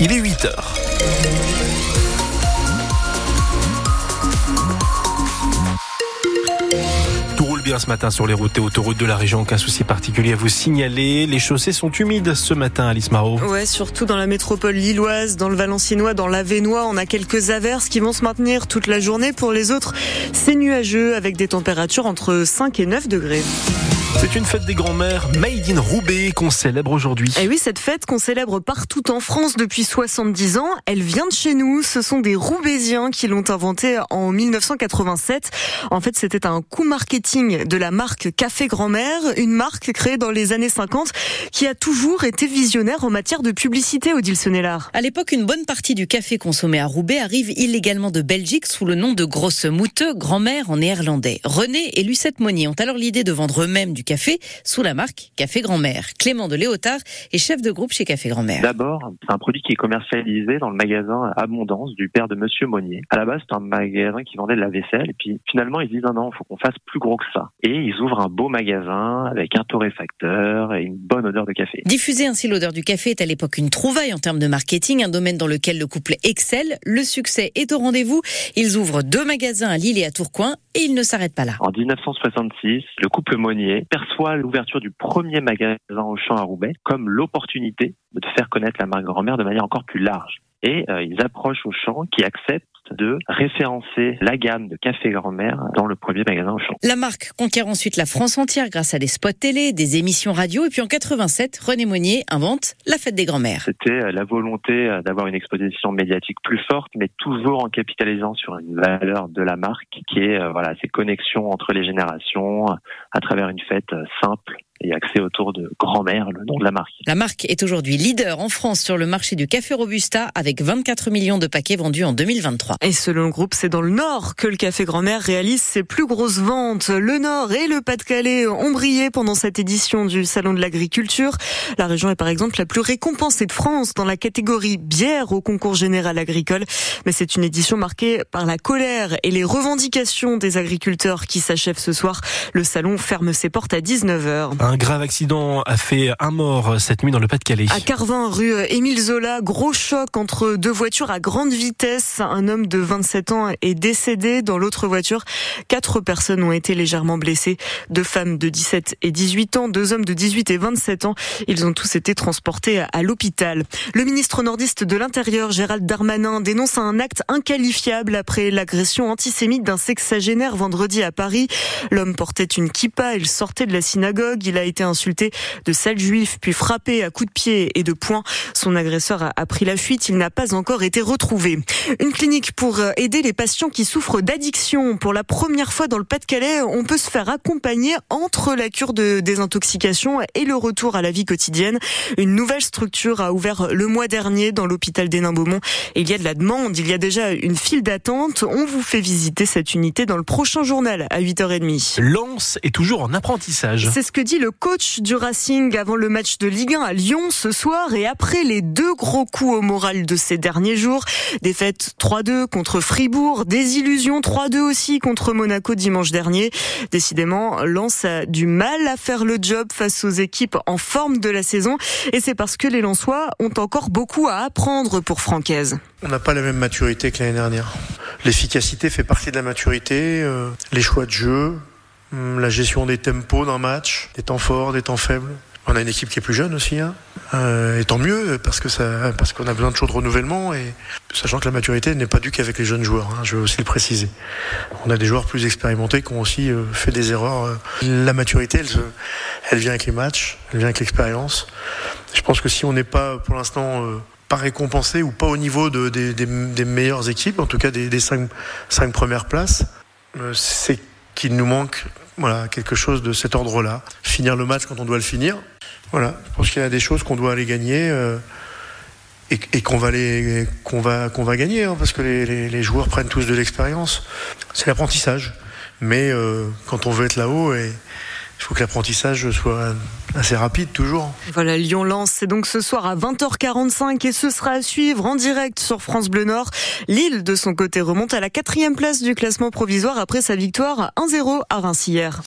Il est 8 heures. Tout roule bien ce matin sur les routes et autoroutes de la région. Aucun souci particulier à vous signaler. Les chaussées sont humides ce matin, Alice Marot. Ouais, surtout dans la métropole lilloise, dans le Valenciennois, dans l'Avenois, on a quelques averses qui vont se maintenir toute la journée. Pour les autres, c'est nuageux avec des températures entre 5 et 9 degrés. C'est une fête des grands-mères Made in Roubaix qu'on célèbre aujourd'hui. Et oui, cette fête qu'on célèbre partout en France depuis 70 ans, elle vient de chez nous. Ce sont des Roubaisiens qui l'ont inventée en 1987. En fait, c'était un coup marketing de la marque Café Grand-mère, une marque créée dans les années 50 qui a toujours été visionnaire en matière de publicité, Odile Sonnellard. À l'époque, une bonne partie du café consommé à Roubaix arrive illégalement de Belgique sous le nom de Grosse Mouteux, grand-mère en néerlandais. René et Lucette Monnier ont alors l'idée de vendre eux-mêmes du café sous la marque Café Grand-Mère. Clément de Léotard est chef de groupe chez Café Grand-Mère. D'abord, c'est un produit qui est commercialisé dans le magasin Abondance du père de Monsieur Monnier. À la base, c'est un magasin qui vendait de la vaisselle. Et puis, finalement, ils disent non, non, faut qu'on fasse plus gros que ça. Et ils ouvrent un beau magasin avec un torréfacteur et une bonne odeur de café. Diffuser ainsi l'odeur du café est à l'époque une trouvaille en termes de marketing, un domaine dans lequel le couple excelle. Le succès est au rendez-vous. Ils ouvrent deux magasins à Lille et à Tourcoing et ils ne s'arrêtent pas là. En 1966, le couple Monnier perçoit l'ouverture du premier magasin au champ à Roubaix comme l'opportunité de faire connaître la marque grand-mère de manière encore plus large. Et euh, ils approchent au champ qui acceptent de référencer la gamme de café grand-mère dans le premier magasin au champ. La marque conquiert ensuite la France entière grâce à des spots télé, des émissions radio et puis en 87, René Monnier invente la fête des grand-mères. C'était euh, la volonté euh, d'avoir une exposition médiatique plus forte, mais toujours en capitalisant sur une valeur de la marque qui est voilà ces connexions entre les générations à travers une fête simple et axé autour de grand-mère, le nom de la marque. La marque est aujourd'hui leader en France sur le marché du café Robusta avec 24 millions de paquets vendus en 2023. Et selon le groupe, c'est dans le Nord que le café grand-mère réalise ses plus grosses ventes. Le Nord et le Pas-de-Calais ont brillé pendant cette édition du Salon de l'Agriculture. La région est par exemple la plus récompensée de France dans la catégorie bière au concours général agricole. Mais c'est une édition marquée par la colère et les revendications des agriculteurs qui s'achèvent ce soir. Le salon ferme ses portes à 19h. Un grave accident a fait un mort cette nuit dans le Pas-de-Calais. À Carvin, rue Émile Zola, gros choc entre deux voitures à grande vitesse. Un homme de 27 ans est décédé. Dans l'autre voiture, quatre personnes ont été légèrement blessées. Deux femmes de 17 et 18 ans, deux hommes de 18 et 27 ans. Ils ont tous été transportés à l'hôpital. Le ministre nordiste de l'Intérieur, Gérald Darmanin, dénonce un acte inqualifiable après l'agression antisémite d'un sexagénaire vendredi à Paris. L'homme portait une kippa, il sortait de la synagogue, il a été insulté de sale juif, puis frappé à coups de pied et de poing. Son agresseur a pris la fuite. Il n'a pas encore été retrouvé. Une clinique pour aider les patients qui souffrent d'addiction. Pour la première fois dans le Pas-de-Calais, on peut se faire accompagner entre la cure de désintoxication et le retour à la vie quotidienne. Une nouvelle structure a ouvert le mois dernier dans l'hôpital d'Hénin-Beaumont. Il y a de la demande. Il y a déjà une file d'attente. On vous fait visiter cette unité dans le prochain journal à 8h30. Lens est toujours en apprentissage. C'est ce que dit le coach du Racing avant le match de Ligue 1 à Lyon ce soir et après les deux gros coups au moral de ces derniers jours. Défaite 3-2 contre Fribourg, désillusion 3-2 aussi contre Monaco dimanche dernier. Décidément, Lens a du mal à faire le job face aux équipes en forme de la saison et c'est parce que les Lensois ont encore beaucoup à apprendre pour Francaise. On n'a pas la même maturité que l'année dernière. L'efficacité fait partie de la maturité, euh, les choix de jeu, la gestion des tempos d'un match, des temps forts, des temps faibles. On a une équipe qui est plus jeune aussi, hein. euh, et tant mieux parce que parce qu'on a besoin de chaud de renouvellement et sachant que la maturité n'est pas due qu'avec les jeunes joueurs. Hein, je veux aussi le préciser. On a des joueurs plus expérimentés qui ont aussi euh, fait des erreurs. La maturité, elle, vient avec les matchs, elle vient avec l'expérience. Je pense que si on n'est pas pour l'instant euh, pas récompensé ou pas au niveau de, des, meilleures équipes, en tout cas des, des cinq, premières places, euh, c'est qu'il nous manque voilà, quelque chose de cet ordre-là. Finir le match quand on doit le finir. Voilà, je pense qu'il y a des choses qu'on doit aller gagner euh, et, et qu'on va, les, qu'on va, qu'on va gagner, hein, parce que les, les, les, joueurs prennent tous de l'expérience. C'est l'apprentissage. Mais euh, quand on veut être là-haut, et il faut que l'apprentissage soit assez rapide toujours. Voilà, Lyon-Lens, c'est donc ce soir à 20h45 et ce sera à suivre en direct sur France Bleu Nord. Lille, de son côté, remonte à la quatrième place du classement provisoire après sa victoire 1-0 à Reims.